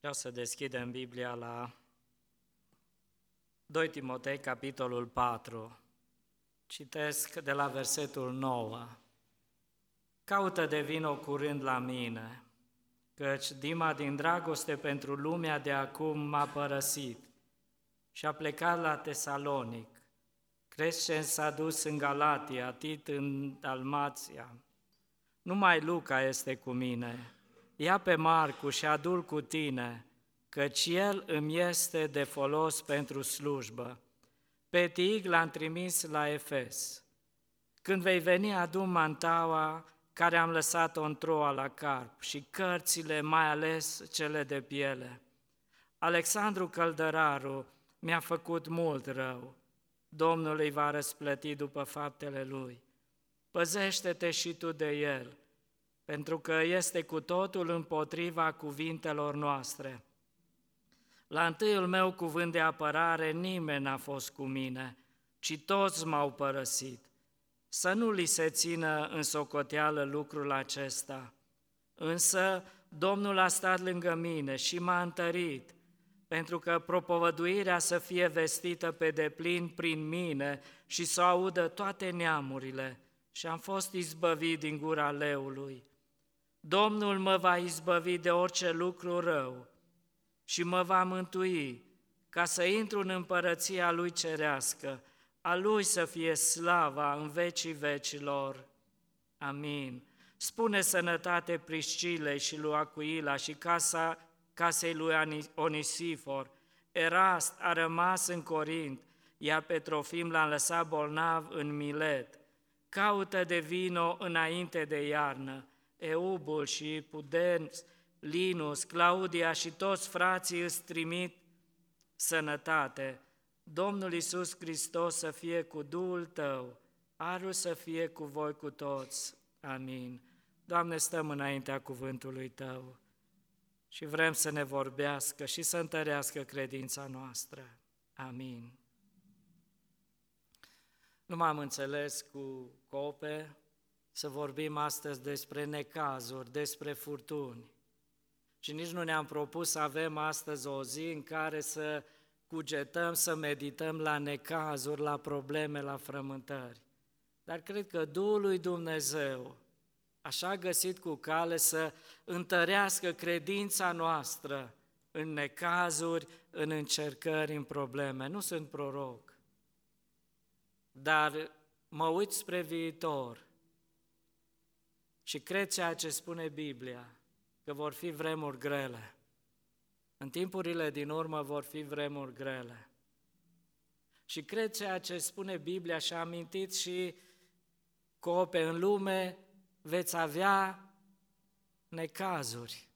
Vreau să deschidem Biblia la 2 Timotei, capitolul 4. Citesc de la versetul 9. Caută de vino curând la mine, căci Dima din dragoste pentru lumea de acum m-a părăsit și a plecat la Tesalonic. Crescen s-a dus în Galatia, Tit în Dalmația. Numai Luca este cu mine. Ia pe Marcu și adul cu tine, căci el îmi este de folos pentru slujbă. Pe Tig l-am trimis la Efes. Când vei veni, adu mantaua care am lăsat-o în troa la carp și cărțile, mai ales cele de piele. Alexandru Căldăraru mi-a făcut mult rău. Domnul îi va răsplăti după faptele lui. Păzește-te și tu de el, pentru că este cu totul împotriva cuvintelor noastre. La întâiul meu cuvânt de apărare nimeni n-a fost cu mine, ci toți m-au părăsit. Să nu li se țină în socoteală lucrul acesta. Însă Domnul a stat lângă mine și m-a întărit, pentru că propovăduirea să fie vestită pe deplin prin mine și să audă toate neamurile, și am fost izbăvit din gura leului. Domnul mă va izbăvi de orice lucru rău și mă va mântui ca să intru în împărăția Lui cerească, a Lui să fie slava în vecii vecilor. Amin. Spune sănătate Priscilei și lui Acuila și casa, casei lui Onisifor. Erast a rămas în Corint, iar pe Trofim l-a lăsat bolnav în Milet. Caută de vino înainte de iarnă. Eubul și Pudens, Linus, Claudia și toți frații îți trimit sănătate. Domnul Iisus Hristos să fie cu Duhul tău, arul să fie cu voi cu toți. Amin. Doamne, stăm înaintea cuvântului Tău și vrem să ne vorbească și să întărească credința noastră. Amin. Nu m-am înțeles cu cope să vorbim astăzi despre necazuri, despre furtuni. Și nici nu ne-am propus să avem astăzi o zi în care să cugetăm, să medităm la necazuri, la probleme, la frământări. Dar cred că Duhul lui Dumnezeu așa a găsit cu cale să întărească credința noastră în necazuri, în încercări, în probleme. Nu sunt proroc, dar mă uit spre viitor și cred ceea ce spune Biblia, că vor fi vremuri grele. În timpurile din urmă vor fi vremuri grele. Și cred ceea ce spune Biblia și a amintit și cope în lume veți avea necazuri.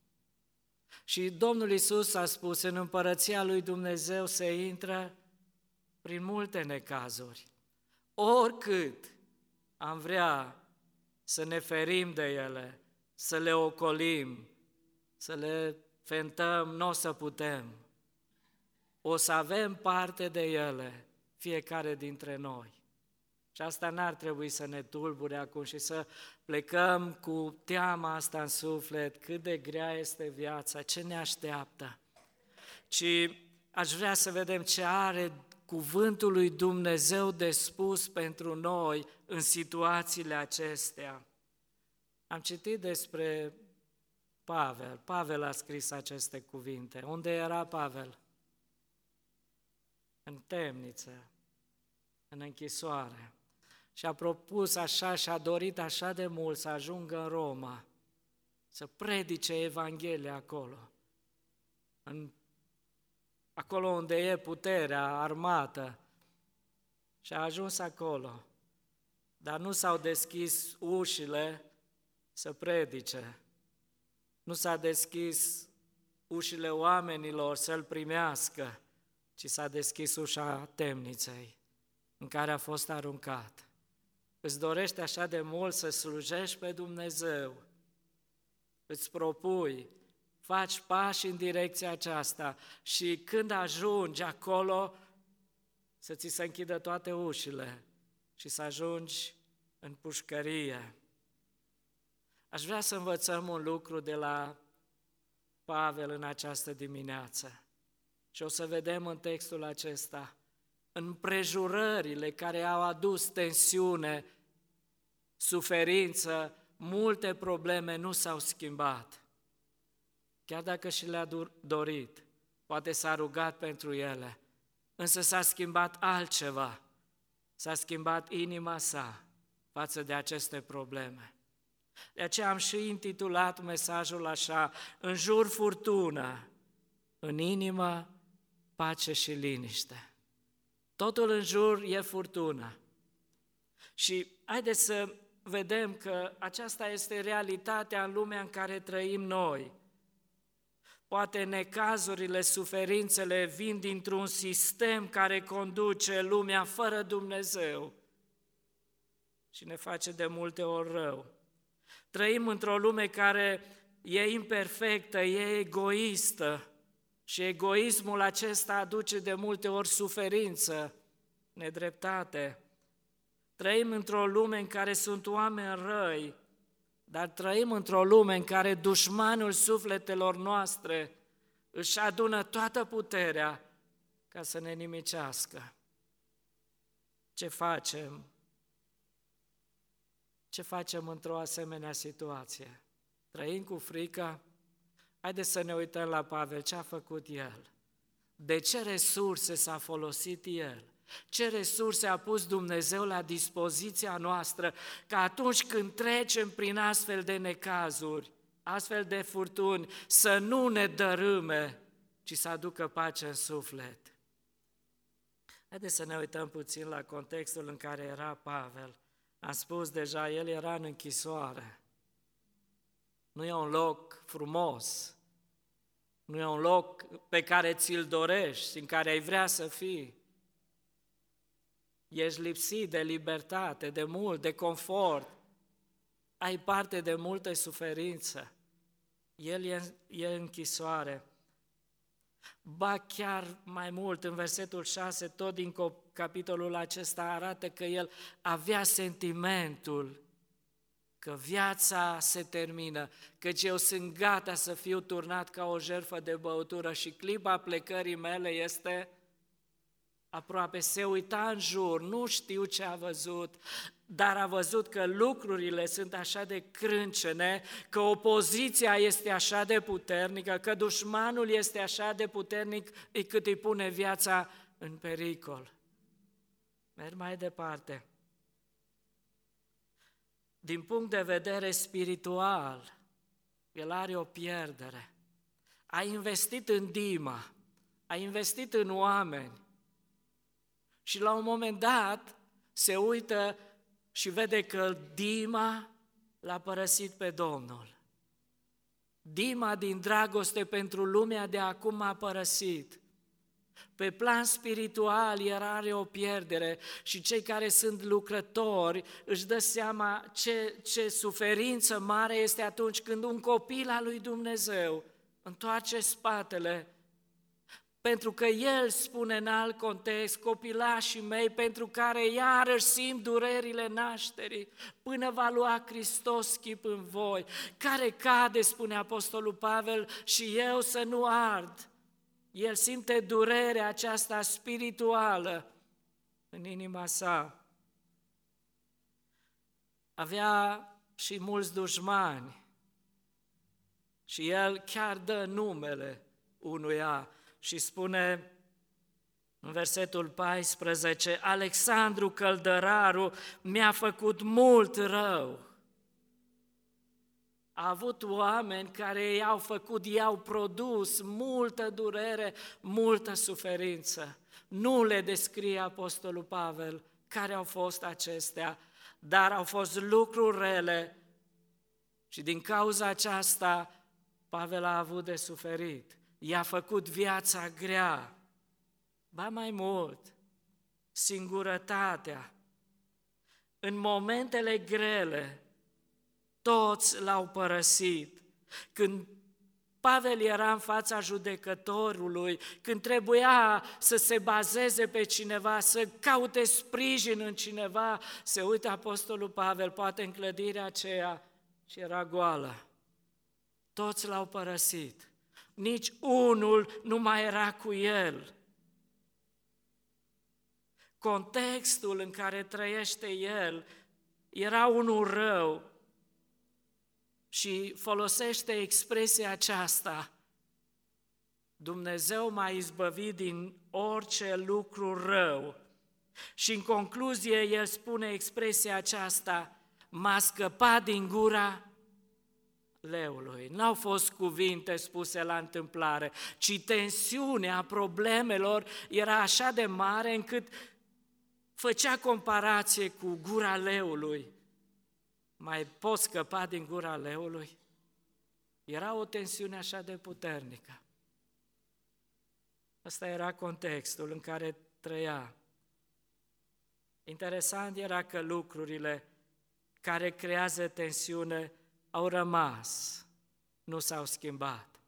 Și Domnul Isus a spus, în împărăția lui Dumnezeu se intră prin multe necazuri. Oricât am vrea să ne ferim de ele, să le ocolim, să le fentăm, nu o să putem. O să avem parte de ele, fiecare dintre noi. Și asta n-ar trebui să ne tulbure acum și să plecăm cu teama asta în suflet, cât de grea este viața, ce ne așteaptă. Ci aș vrea să vedem ce are cuvântul lui Dumnezeu de spus pentru noi în situațiile acestea. Am citit despre Pavel. Pavel a scris aceste cuvinte. Unde era Pavel? În temniță, în închisoare. Și a propus așa și a dorit așa de mult să ajungă în Roma, să predice Evanghelia acolo. În, acolo unde e puterea armată. Și a ajuns acolo. Dar nu s-au deschis ușile să predice. Nu s-a deschis ușile oamenilor să-l primească, ci s-a deschis ușa temniței în care a fost aruncat. Îți dorește așa de mult să slujești pe Dumnezeu, îți propui, faci pași în direcția aceasta și când ajungi acolo, să ți se închidă toate ușile și să ajungi în pușcărie. Aș vrea să învățăm un lucru de la Pavel în această dimineață. Și o să vedem în textul acesta împrejurările care au adus tensiune, suferință, multe probleme nu s-au schimbat. Chiar dacă și le-a dorit, poate s-a rugat pentru ele, însă s-a schimbat altceva, s-a schimbat inima sa față de aceste probleme. De aceea am și intitulat mesajul așa, în jur furtună, în inimă pace și liniște. Totul în jur e furtună. Și haideți să vedem că aceasta este realitatea în lumea în care trăim noi. Poate necazurile, suferințele vin dintr-un sistem care conduce lumea fără Dumnezeu și ne face de multe ori rău. Trăim într-o lume care e imperfectă, e egoistă și egoismul acesta aduce de multe ori suferință, nedreptate. Trăim într-o lume în care sunt oameni răi, dar trăim într-o lume în care dușmanul sufletelor noastre își adună toată puterea ca să ne nimicească. Ce facem? Ce facem într-o asemenea situație? Trăim cu frică? Haideți să ne uităm la Pavel, ce a făcut el? De ce resurse s-a folosit el? Ce resurse a pus Dumnezeu la dispoziția noastră ca atunci când trecem prin astfel de necazuri, astfel de furtuni, să nu ne dărâme, ci să aducă pace în suflet. Haideți să ne uităm puțin la contextul în care era Pavel. Am spus deja, el era în închisoare. Nu e un loc frumos, nu e un loc pe care ți-l dorești, în care ai vrea să fii. Ești lipsit de libertate, de mult, de confort. Ai parte de multă suferință. El e, e închisoare. Ba chiar mai mult, în versetul 6, tot din capitolul acesta arată că el avea sentimentul că viața se termină, că eu sunt gata să fiu turnat ca o jertfă de băutură și clipa plecării mele este aproape. Se uita în jur, nu știu ce a văzut, dar a văzut că lucrurile sunt așa de crâncene, că opoziția este așa de puternică, că dușmanul este așa de puternic cât îi pune viața în pericol. Merg mai departe din punct de vedere spiritual, el are o pierdere. A investit în Dima, a investit în oameni și la un moment dat se uită și vede că Dima l-a părăsit pe Domnul. Dima din dragoste pentru lumea de acum a părăsit. Pe plan spiritual era are o pierdere și cei care sunt lucrători își dă seama ce, ce suferință mare este atunci când un copil al lui Dumnezeu întoarce spatele pentru că El spune în alt context, copilașii mei, pentru care iarăși simt durerile nașterii, până va lua Hristos chip în voi, care cade, spune Apostolul Pavel, și eu să nu ard. El simte durerea aceasta spirituală în inima sa. Avea și mulți dușmani și el chiar dă numele unuia și spune în versetul 14, Alexandru Căldăraru mi-a făcut mult rău a avut oameni care i-au făcut, i-au produs multă durere, multă suferință. Nu le descrie Apostolul Pavel care au fost acestea, dar au fost lucruri rele și din cauza aceasta Pavel a avut de suferit. I-a făcut viața grea, ba mai mult, singurătatea. În momentele grele, toți l-au părăsit. Când Pavel era în fața judecătorului, când trebuia să se bazeze pe cineva, să caute sprijin în cineva, se uită Apostolul Pavel, poate în clădirea aceea, și era goală. Toți l-au părăsit. Nici unul nu mai era cu el. Contextul în care trăiește el era unul rău și folosește expresia aceasta. Dumnezeu m-a izbăvit din orice lucru rău. Și în concluzie el spune expresia aceasta, m-a scăpat din gura leului. N-au fost cuvinte spuse la întâmplare, ci tensiunea problemelor era așa de mare încât făcea comparație cu gura leului. Mai poți scăpa din gura leului? Era o tensiune așa de puternică. Ăsta era contextul în care trăia. Interesant era că lucrurile care creează tensiune au rămas, nu s-au schimbat.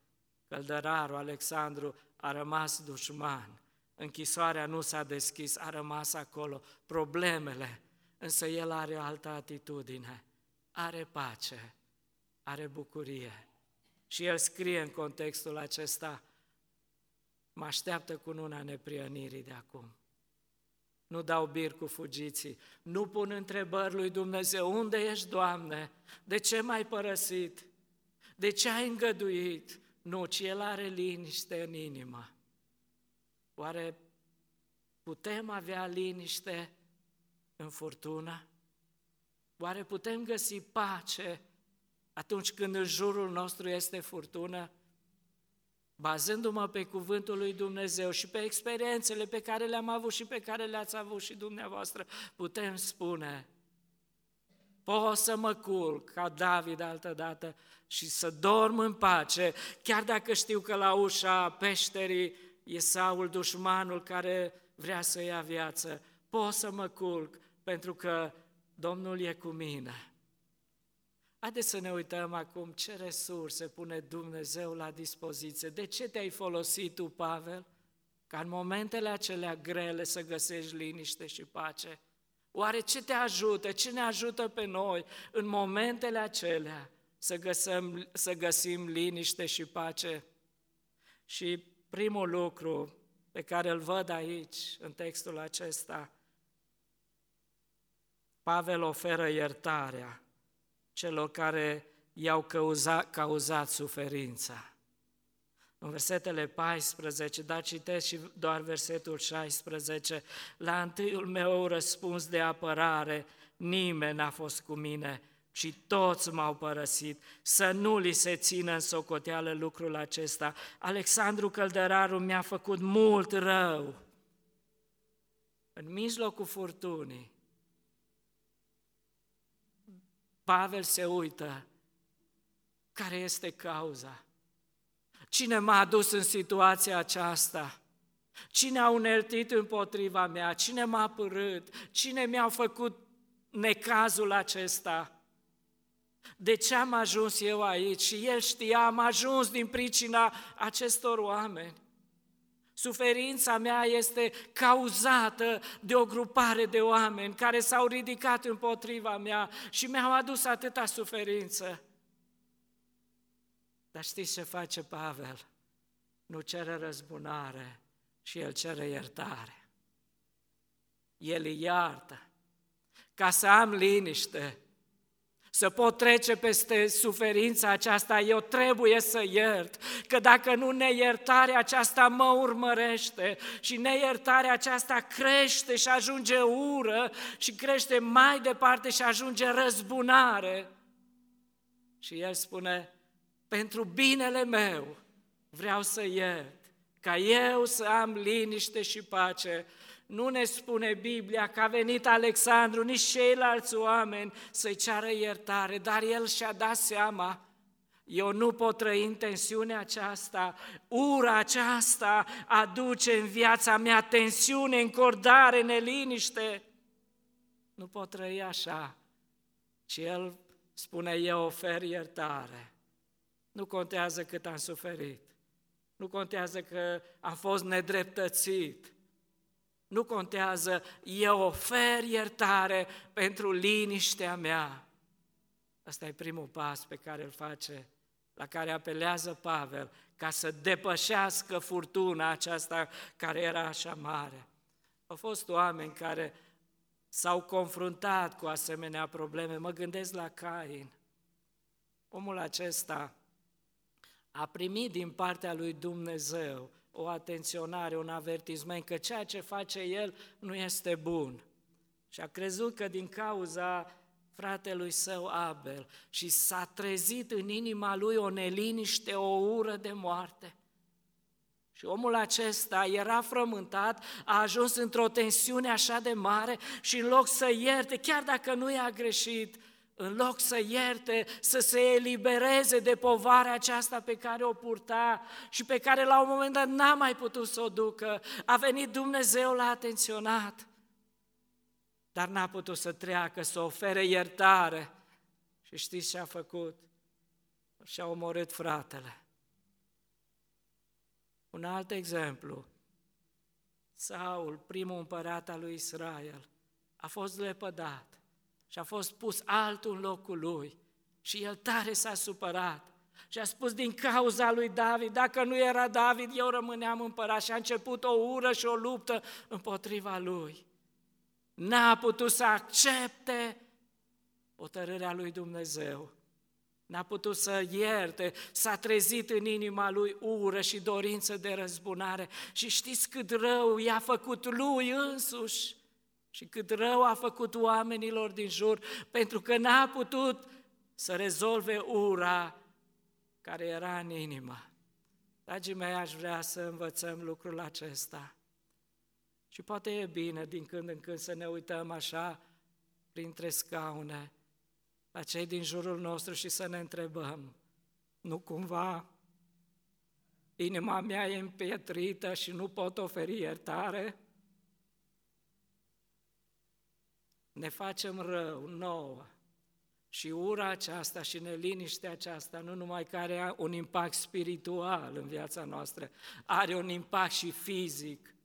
Căldărarul Alexandru a rămas dușman, închisoarea nu s-a deschis, a rămas acolo, problemele, însă el are o altă atitudine, are pace, are bucurie. Și el scrie în contextul acesta, mă așteaptă cu una neprionirii de acum. Nu dau bir cu fugiții, nu pun întrebări lui Dumnezeu, unde ești, Doamne? De ce m-ai părăsit? De ce ai îngăduit? Nu, ci El are liniște în inimă. Oare putem avea liniște în furtună? Oare putem găsi pace atunci când în jurul nostru este furtună? Bazându-mă pe cuvântul lui Dumnezeu și pe experiențele pe care le-am avut și pe care le-ați avut și dumneavoastră, putem spune, pot să mă culc ca David altă dată și să dorm în pace, chiar dacă știu că la ușa peșterii e Saul, dușmanul care vrea să ia viață. Pot să mă culc pentru că Domnul e cu mine. Haideți să ne uităm acum ce resurse pune Dumnezeu la dispoziție. De ce te-ai folosit tu, Pavel? Ca în momentele acelea grele să găsești liniște și pace. Oare ce te ajută, ce ne ajută pe noi în momentele acelea să găsim, să găsim liniște și pace? Și primul lucru pe care îl văd aici, în textul acesta, Pavel oferă iertarea celor care i-au cauzat, cauzat suferința. În versetele 14, dar citesc și doar versetul 16, la întâiul meu răspuns de apărare, nimeni n-a fost cu mine, ci toți m-au părăsit, să nu li se țină în socoteală lucrul acesta. Alexandru Căldăraru mi-a făcut mult rău. În mijlocul furtunii, Pavel se uită. Care este cauza? Cine m-a adus în situația aceasta? Cine a uneltit împotriva mea? Cine m-a părât? Cine mi-a făcut necazul acesta? De ce am ajuns eu aici? Și el știa, am ajuns din pricina acestor oameni. Suferința mea este cauzată de o grupare de oameni care s-au ridicat împotriva mea și mi-au adus atâta suferință. Dar știți ce face Pavel? Nu cere răzbunare și el cere iertare. El îi iartă ca să am liniște, să pot trece peste suferința aceasta, eu trebuie să iert, că dacă nu neiertarea aceasta mă urmărește și neiertarea aceasta crește și ajunge ură și crește mai departe și ajunge răzbunare. Și el spune, pentru binele meu vreau să iert, ca eu să am liniște și pace nu ne spune Biblia că a venit Alexandru, nici ceilalți oameni să-i ceară iertare, dar el și-a dat seama, eu nu pot trăi în tensiunea aceasta, ura aceasta aduce în viața mea tensiune, încordare, neliniște. Nu pot trăi așa. Și el spune, eu ofer iertare. Nu contează cât am suferit. Nu contează că am fost nedreptățit nu contează, eu ofer iertare pentru liniștea mea. Asta e primul pas pe care îl face la care apelează Pavel ca să depășească furtuna aceasta care era așa mare. Au fost oameni care s-au confruntat cu asemenea probleme. Mă gândesc la Cain. Omul acesta a primit din partea lui Dumnezeu o atenționare, un avertisment că ceea ce face el nu este bun. Și a crezut că din cauza fratelui său Abel și s-a trezit în inima lui o neliniște, o ură de moarte. Și omul acesta era frământat, a ajuns într-o tensiune așa de mare și în loc să ierte, chiar dacă nu i-a greșit, în loc să ierte, să se elibereze de povara aceasta pe care o purta și pe care la un moment dat n-a mai putut să o ducă, a venit Dumnezeu la atenționat, dar n-a putut să treacă, să ofere iertare. Și știți ce a făcut? Și-a omorât fratele. Un alt exemplu, Saul, primul împărat al lui Israel, a fost lepădat și a fost pus altul în locul lui și el tare s-a supărat și a spus din cauza lui David, dacă nu era David, eu rămâneam împărat și a început o ură și o luptă împotriva lui. N-a putut să accepte hotărârea lui Dumnezeu. N-a putut să ierte, s-a trezit în inima lui ură și dorință de răzbunare. Și știți cât rău i-a făcut lui însuși și cât rău a făcut oamenilor din jur, pentru că n-a putut să rezolve ura care era în inimă. Dragii mei, aș vrea să învățăm lucrul acesta. Și poate e bine din când în când să ne uităm așa printre scaune la cei din jurul nostru și să ne întrebăm, nu cumva inima mea e împietrită și nu pot oferi iertare? Ne facem rău nouă și ura aceasta și neliniștea aceasta, nu numai că are un impact spiritual în viața noastră, are un impact și fizic,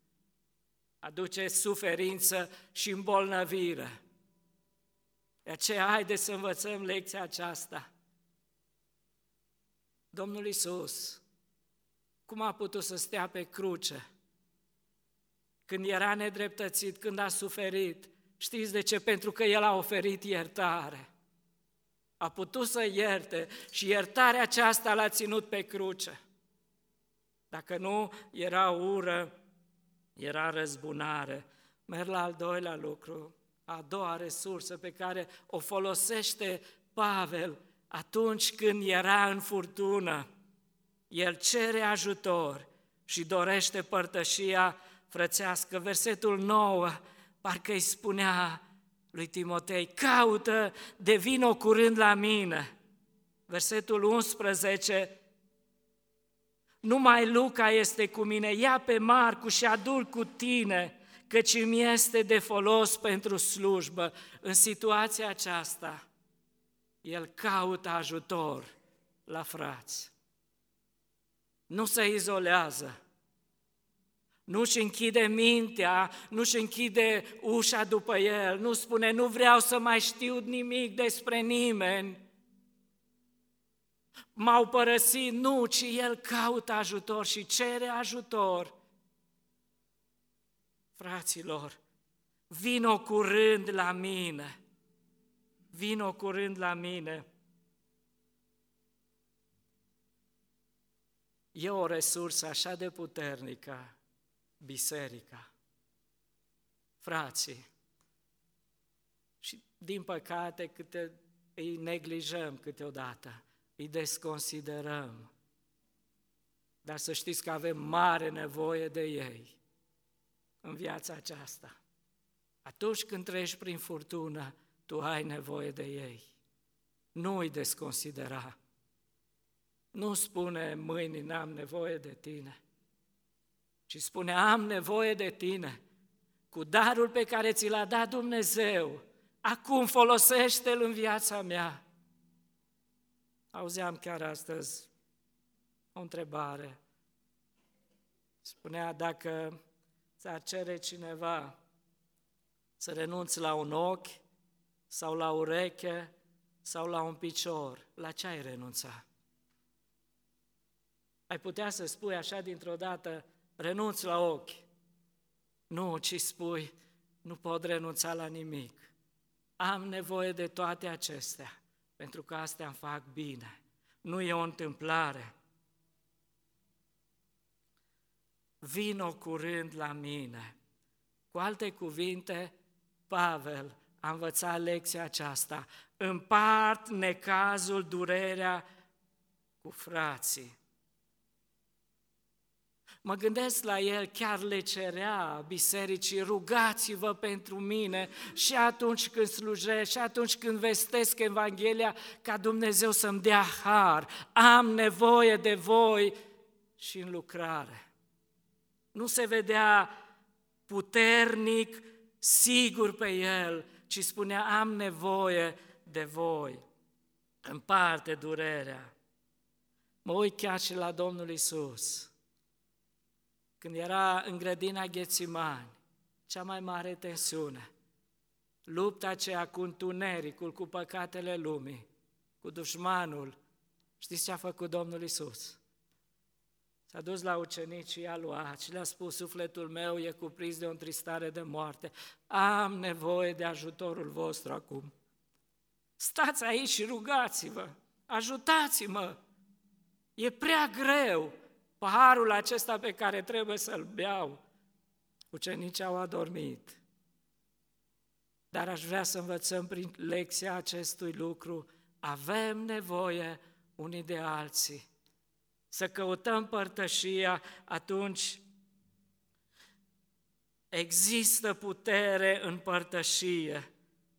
aduce suferință și îmbolnăvire. De aceea, haideți să învățăm lecția aceasta. Domnul Isus, cum a putut să stea pe cruce? Când era nedreptățit, când a suferit, știți de ce? Pentru că El a oferit iertare. A putut să ierte și iertarea aceasta l-a ținut pe cruce. Dacă nu, era ură, era răzbunare. Merg la al doilea lucru a doua resursă pe care o folosește Pavel atunci când era în furtună. El cere ajutor și dorește părtășia frățească. Versetul 9 parcă îi spunea lui Timotei, caută, devină curând la mine. Versetul 11, numai Luca este cu mine, ia pe Marcu și adu cu tine, căci îmi este de folos pentru slujbă. În situația aceasta, el caută ajutor la frați. Nu se izolează, nu-și închide mintea, nu-și închide ușa după el, nu spune, nu vreau să mai știu nimic despre nimeni. M-au părăsit, nu, ci el caută ajutor și cere ajutor Fraților, vino curând la mine, vino curând la mine. E o resursă așa de puternică, biserica. Frații, și din păcate câte îi neglijăm câteodată, îi desconsiderăm. Dar să știți că avem mare nevoie de ei în viața aceasta. Atunci când treci prin furtună, tu ai nevoie de ei. Nu îi desconsidera. Nu spune mâini n-am nevoie de tine, ci spune am nevoie de tine. Cu darul pe care ți l-a dat Dumnezeu, acum folosește-l în viața mea. Auzeam chiar astăzi o întrebare. Spunea dacă ți-ar cere cineva să renunți la un ochi sau la ureche sau la un picior, la ce ai renunța? Ai putea să spui așa dintr-o dată, renunț la ochi. Nu, ci spui, nu pot renunța la nimic. Am nevoie de toate acestea, pentru că astea îmi fac bine. Nu e o întâmplare. Vino curând la mine. Cu alte cuvinte, Pavel a învățat lecția aceasta. Împart necazul, durerea cu frații. Mă gândesc la el, chiar le cerea bisericii, rugați-vă pentru mine și atunci când slujesc, și atunci când vestesc Evanghelia, ca Dumnezeu să-mi dea har. Am nevoie de voi și în lucrare. Nu se vedea puternic, sigur pe el, ci spunea, am nevoie de voi. Împarte durerea. Mă uit chiar și la Domnul Isus când era în grădina Ghețimani, cea mai mare tensiune, lupta aceea cu întunericul, cu păcatele lumii, cu dușmanul, știți ce a făcut Domnul Isus? S-a dus la ucenici și i-a luat și le-a spus, sufletul meu e cuprins de o întristare de moarte, am nevoie de ajutorul vostru acum. Stați aici și rugați-vă, ajutați-mă, e prea greu, paharul acesta pe care trebuie să-l beau. Ucenicii au adormit. Dar aș vrea să învățăm prin lecția acestui lucru, avem nevoie unii de alții. Să căutăm părtășia, atunci există putere în părtășie.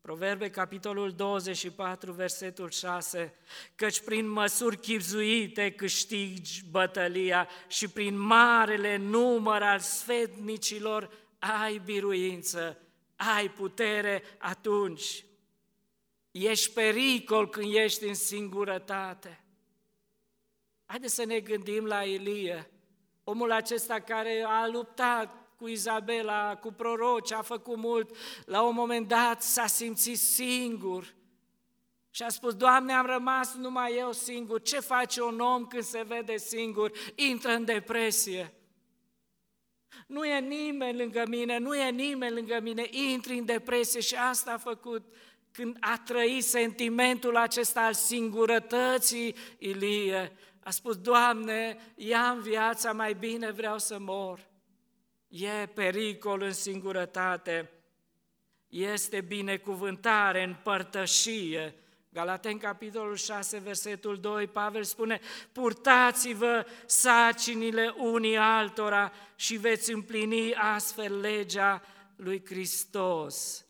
Proverbe, capitolul 24, versetul 6, căci prin măsuri chipzuite câștigi bătălia și prin marele număr al sfetnicilor ai biruință, ai putere atunci. Ești pericol când ești în singurătate. Haideți să ne gândim la Ilie, omul acesta care a luptat cu Izabela, cu proroci, a făcut mult. La un moment dat s-a simțit singur și a spus, Doamne, am rămas numai eu singur. Ce face un om când se vede singur? Intră în depresie. Nu e nimeni lângă mine, nu e nimeni lângă mine, intri în depresie și asta a făcut când a trăit sentimentul acesta al singurătății Ilie. A spus, Doamne, ia în viața, mai bine vreau să mor e pericol în singurătate, este binecuvântare în părtășie. Galaten, capitolul 6, versetul 2, Pavel spune, purtați-vă sacinile unii altora și veți împlini astfel legea lui Hristos.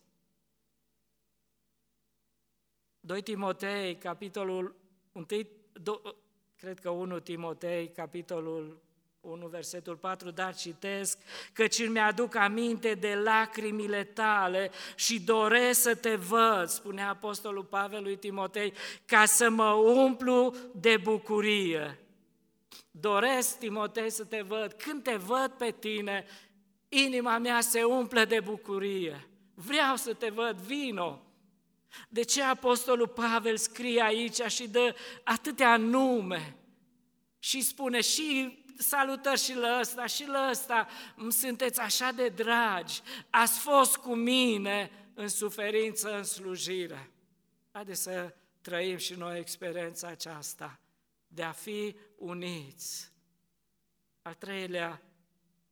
2 Timotei, capitolul 1, cred că 1 Timotei, capitolul 1, versetul 4, dar citesc, căci îmi aduc aminte de lacrimile tale și doresc să te văd, spune Apostolul Pavel lui Timotei, ca să mă umplu de bucurie. Doresc, Timotei, să te văd. Când te văd pe tine, inima mea se umple de bucurie. Vreau să te văd, vino. De ce Apostolul Pavel scrie aici și dă atâtea nume? Și spune și salutări și la ăsta și la ăsta, sunteți așa de dragi, ați fost cu mine în suferință, în slujire. Haideți să trăim și noi experiența aceasta de a fi uniți. Al treilea,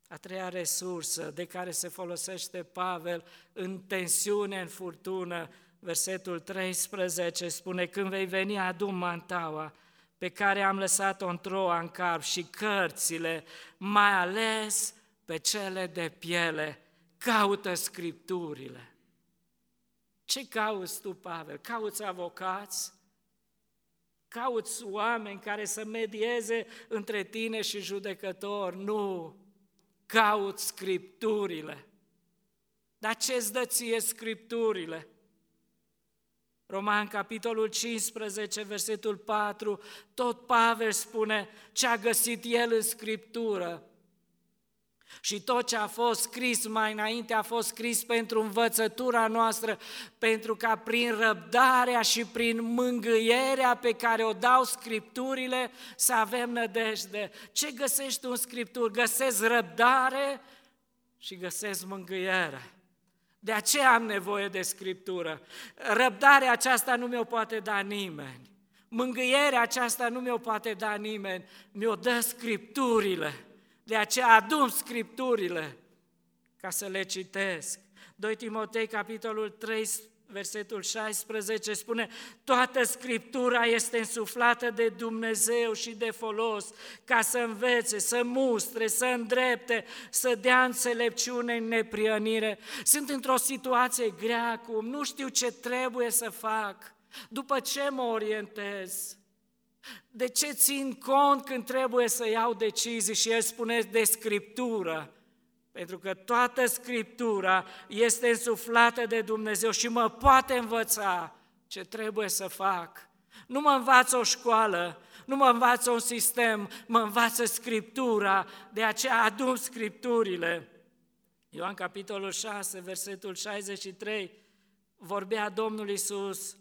a treia resursă de care se folosește Pavel în tensiune, în furtună, versetul 13 spune, când vei veni adu mantaua pe care am lăsat-o în troa în carp și cărțile, mai ales pe cele de piele, caută scripturile. Ce cauți tu, Pavel? Cauți avocați? Cauți oameni care să medieze între tine și judecător? Nu! Cauți scripturile. Dar ce-ți dă ție scripturile? Roman, capitolul 15, versetul 4, tot Pavel spune ce a găsit el în Scriptură. Și tot ce a fost scris mai înainte a fost scris pentru învățătura noastră, pentru ca prin răbdarea și prin mângâierea pe care o dau Scripturile să avem nădejde. Ce găsești tu în Scripturi? Găsesc răbdare și găsesc mângâiere. De aceea am nevoie de Scriptură. Răbdarea aceasta nu mi-o poate da nimeni. Mângâierea aceasta nu mi-o poate da nimeni. Mi-o dă Scripturile. De aceea adun Scripturile ca să le citesc. 2 Timotei, capitolul 3, versetul 16 spune, toată Scriptura este însuflată de Dumnezeu și de folos ca să învețe, să mustre, să îndrepte, să dea înțelepciune în nepriănire. Sunt într-o situație grea acum, nu știu ce trebuie să fac, după ce mă orientez. De ce țin cont când trebuie să iau decizii? Și el spune de Scriptură. Pentru că toată Scriptura este însuflată de Dumnezeu și mă poate învăța ce trebuie să fac. Nu mă învață o școală, nu mă învață un sistem, mă învață Scriptura, de aceea adun Scripturile. Ioan capitolul 6, versetul 63, vorbea Domnul Isus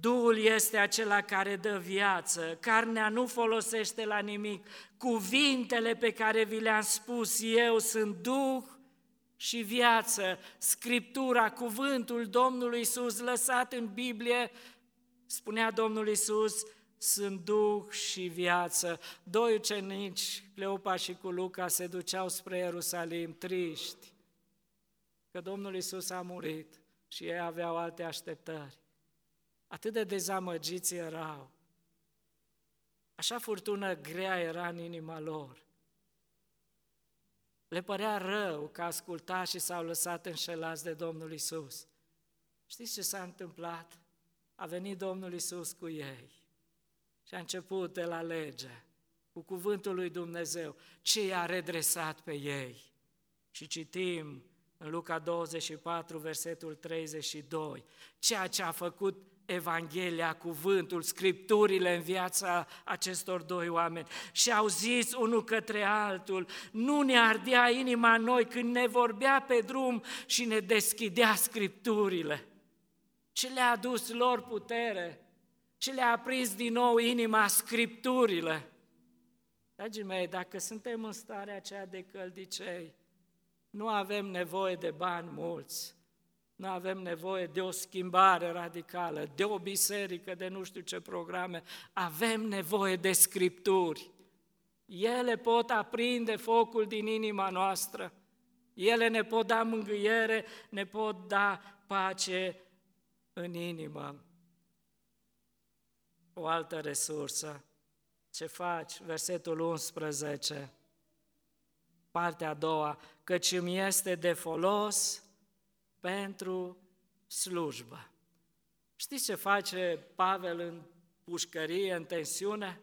Duhul este acela care dă viață, carnea nu folosește la nimic. Cuvintele pe care vi le-am spus eu sunt Duh și viață. Scriptura, cuvântul Domnului Isus lăsat în Biblie, spunea Domnul Isus, sunt Duh și viață. Doi ucenici, Cleopa și cu Luca, se duceau spre Ierusalim triști, că Domnul Isus a murit și ei aveau alte așteptări. Atât de dezamăgiți erau. Așa furtună grea era în inima lor. Le părea rău că asculta și s-au lăsat înșelați de Domnul Isus. Știți ce s-a întâmplat? A venit Domnul Isus cu ei și a început de la lege, cu cuvântul lui Dumnezeu, ce i-a redresat pe ei. Și citim în Luca 24, versetul 32, ceea ce a făcut Evanghelia, cuvântul, scripturile în viața acestor doi oameni și au zis unul către altul, nu ne ardea inima noi când ne vorbea pe drum și ne deschidea scripturile. Ce le-a adus lor putere? Ce le-a aprins din nou inima scripturile? Dragii mei, dacă suntem în starea aceea de căldicei, nu avem nevoie de bani mulți, nu avem nevoie de o schimbare radicală, de o biserică, de nu știu ce programe. Avem nevoie de scripturi. Ele pot aprinde focul din inima noastră. Ele ne pot da mângâiere, ne pot da pace în inimă. O altă resursă. Ce faci? Versetul 11, partea a doua. Căci îmi este de folos pentru slujbă. Știți ce face Pavel în pușcărie, în tensiune?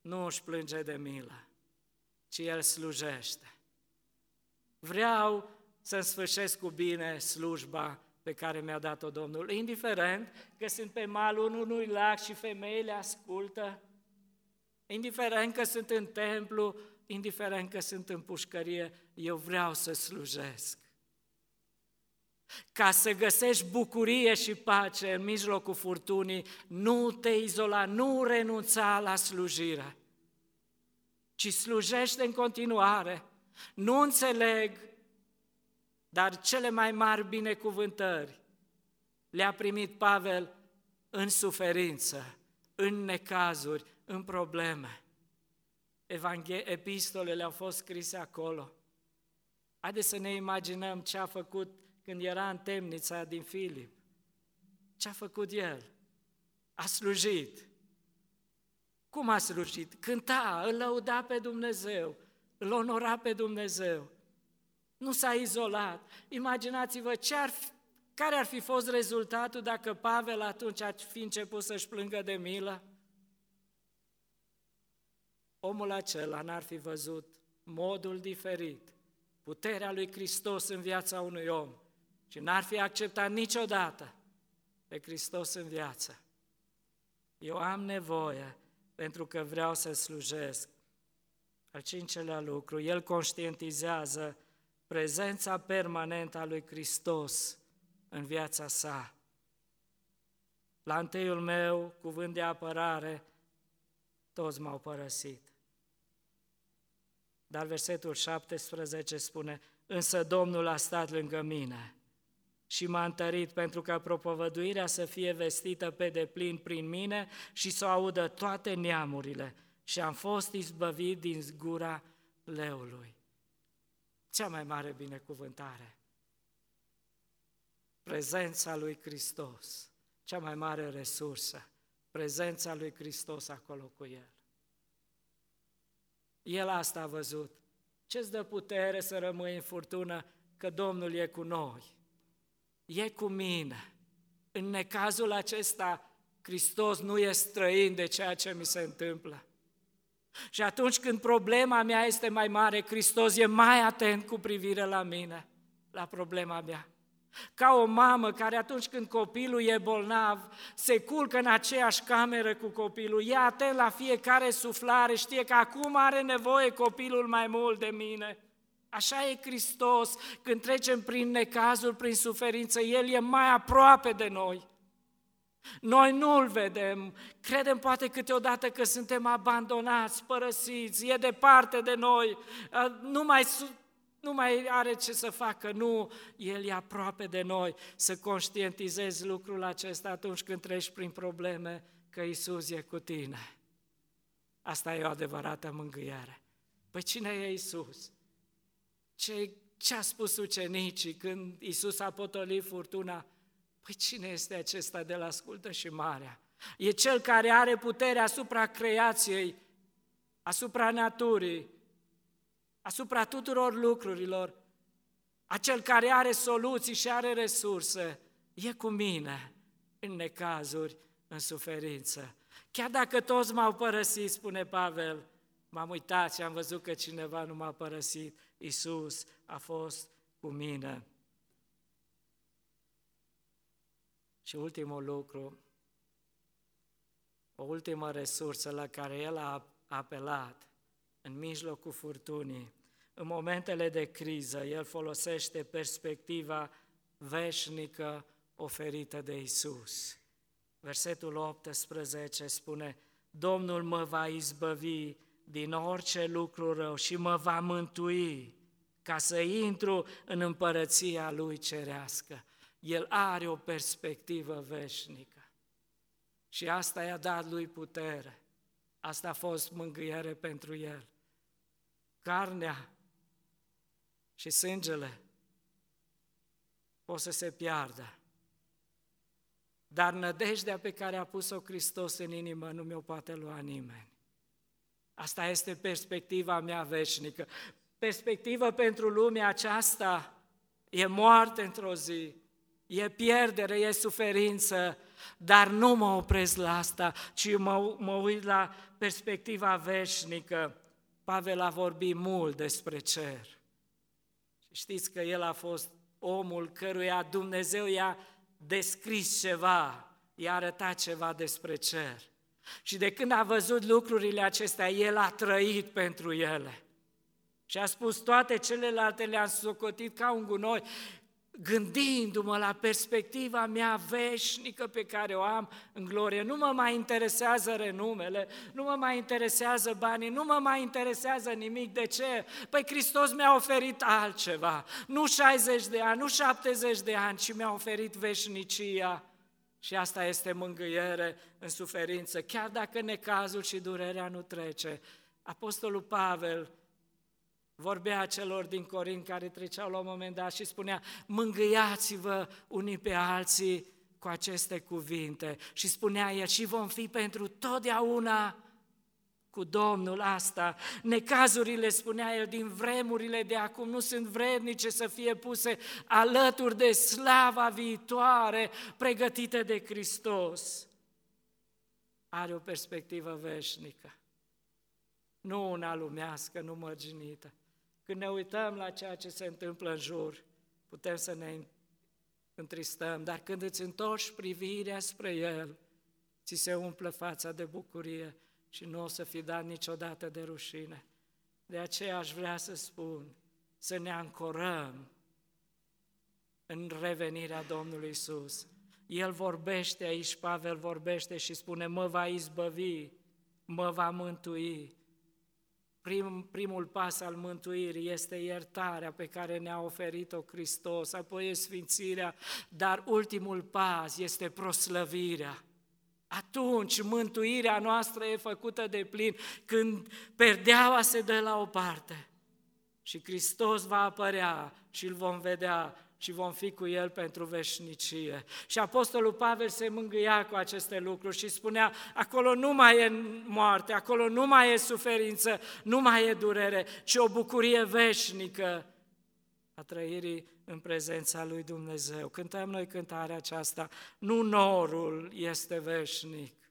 Nu își plânge de milă, ci el slujește. Vreau să sfârșesc cu bine slujba pe care mi-a dat-o Domnul, indiferent că sunt pe malul unui lac și femeile ascultă, indiferent că sunt în templu, indiferent că sunt în pușcărie, eu vreau să slujesc. Ca să găsești bucurie și pace în mijlocul furtunii, nu te izola, nu renunța la slujire, ci slujește în continuare. Nu înțeleg, dar cele mai mari binecuvântări le-a primit Pavel în suferință, în necazuri, în probleme. Evanghe- epistolele au fost scrise acolo. Haideți să ne imaginăm ce a făcut când era în temnița din Filip. Ce a făcut el? A slujit. Cum a slujit? Cânta, îl lăuda pe Dumnezeu, îl onora pe Dumnezeu. Nu s-a izolat. Imaginați-vă ce ar fi, care ar fi fost rezultatul dacă Pavel atunci ar fi început să-și plângă de milă? Omul acela n-ar fi văzut modul diferit, puterea lui Hristos în viața unui om și n-ar fi acceptat niciodată pe Hristos în viață. Eu am nevoie pentru că vreau să slujesc. Al cincelea lucru, el conștientizează prezența permanentă a lui Hristos în viața sa. La întâiul meu cuvânt de apărare, toți m-au părăsit. Dar versetul 17 spune, însă Domnul a stat lângă mine și m-a întărit pentru ca propovăduirea să fie vestită pe deplin prin mine și să o audă toate neamurile și am fost izbăvit din gura leului. Cea mai mare binecuvântare. Prezența lui Hristos, cea mai mare resursă, prezența lui Hristos acolo cu el. El asta a văzut. Ce-ți dă putere să rămâi în furtună că Domnul e cu noi? E cu mine. În necazul acesta, Hristos nu e străin de ceea ce mi se întâmplă. Și atunci când problema mea este mai mare, Hristos e mai atent cu privire la mine, la problema mea. Ca o mamă care atunci când copilul e bolnav, se culcă în aceeași cameră cu copilul, e atent la fiecare suflare, știe că acum are nevoie copilul mai mult de mine. Așa e Hristos, când trecem prin necazul, prin suferință, El e mai aproape de noi. Noi nu-L vedem, credem poate câteodată că suntem abandonați, părăsiți, e departe de noi, nu mai, nu mai are ce să facă, nu, El e aproape de noi, să conștientizezi lucrul acesta atunci când treci prin probleme, că Isus e cu tine. Asta e o adevărată mângâiere. Păi cine e Isus? Ce, ce a spus ucenicii când Isus a potolit furtuna? Păi cine este acesta de la ascultă și marea? E cel care are putere asupra creației, asupra naturii, asupra tuturor lucrurilor, acel care are soluții și are resurse, e cu mine în necazuri, în suferință. Chiar dacă toți m-au părăsit, spune Pavel, m-am uitat și am văzut că cineva nu m-a părăsit, Isus a fost cu mine. Și ultimul lucru, o ultimă resursă la care el a apelat în mijlocul furtunii, în momentele de criză, el folosește perspectiva veșnică oferită de Isus. Versetul 18 spune, Domnul mă va izbăvi din orice lucru rău și mă va mântui ca să intru în împărăția Lui cerească. El are o perspectivă veșnică. Și asta i-a dat lui putere. Asta a fost mângâiere pentru el. Carnea și sângele pot să se piardă. Dar nădejdea pe care a pus-o Hristos în inimă nu mi-o poate lua nimeni. Asta este perspectiva mea veșnică. Perspectiva pentru lumea aceasta e moarte într-o zi, e pierdere, e suferință, dar nu mă opresc la asta, ci mă, mă uit la perspectiva veșnică. Pavel a vorbit mult despre cer. Și știți că el a fost omul căruia Dumnezeu i-a descris ceva, i-a arătat ceva despre cer. Și de când a văzut lucrurile acestea, el a trăit pentru ele. Și a spus, toate celelalte le-am socotit ca un gunoi, gândindu-mă la perspectiva mea veșnică pe care o am în glorie. Nu mă mai interesează renumele, nu mă mai interesează banii, nu mă mai interesează nimic. De ce? Păi Hristos mi-a oferit altceva. Nu 60 de ani, nu 70 de ani, ci mi-a oferit veșnicia. Și asta este mângâiere în suferință, chiar dacă necazul și durerea nu trece. Apostolul Pavel vorbea celor din Corint care treceau la un moment dat și spunea, mângâiați-vă unii pe alții cu aceste cuvinte. Și spunea el, și vom fi pentru totdeauna cu Domnul asta. Necazurile, spunea el, din vremurile de acum nu sunt vrednice să fie puse alături de slava viitoare pregătită de Hristos. Are o perspectivă veșnică, nu una lumească, nu mărginită. Când ne uităm la ceea ce se întâmplă în jur, putem să ne întristăm, dar când îți întorci privirea spre El, ți se umplă fața de bucurie și nu o să fi dat niciodată de rușine. De aceea aș vrea să spun, să ne ancorăm în revenirea Domnului Isus. El vorbește aici, Pavel vorbește și spune, mă va izbăvi, mă va mântui. Prim, primul pas al mântuirii este iertarea pe care ne-a oferit-o Hristos, apoi e sfințirea, dar ultimul pas este proslăvirea. Atunci mântuirea noastră e făcută de plin când perdeaua se dă la o parte și Hristos va apărea și îl vom vedea și vom fi cu El pentru veșnicie. Și Apostolul Pavel se mângâia cu aceste lucruri și spunea, acolo nu mai e moarte, acolo nu mai e suferință, nu mai e durere, ci o bucurie veșnică a trăirii în prezența lui Dumnezeu. Cântăm noi cântarea aceasta, nu norul este veșnic,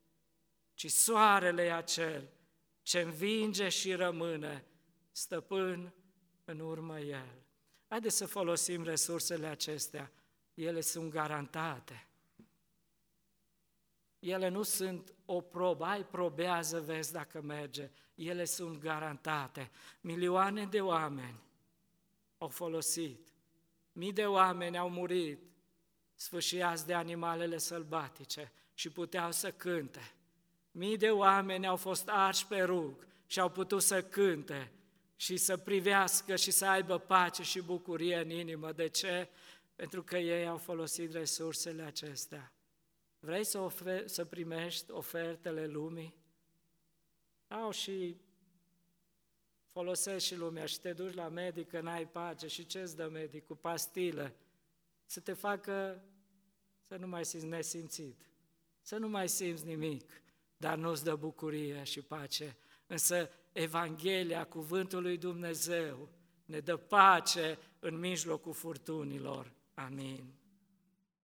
ci soarele e acel ce învinge și rămâne, stăpân în urmă El. Haideți să folosim resursele acestea, ele sunt garantate. Ele nu sunt o probă, ai probează, vezi dacă merge. Ele sunt garantate. Milioane de oameni au folosit Mii de oameni au murit sfâșiați de animalele sălbatice și puteau să cânte. Mii de oameni au fost arși pe rug și au putut să cânte și să privească și să aibă pace și bucurie în inimă. De ce? Pentru că ei au folosit resursele acestea. Vrei să, ofer- să primești ofertele lumii? Au și folosești și lumea și te duci la medic că n-ai pace și ce îți dă medicul? Pastile. Să te facă să nu mai simți nesimțit, să nu mai simți nimic, dar nu-ți dă bucurie și pace. Însă Evanghelia, cuvântul lui Dumnezeu, ne dă pace în mijlocul furtunilor. Amin.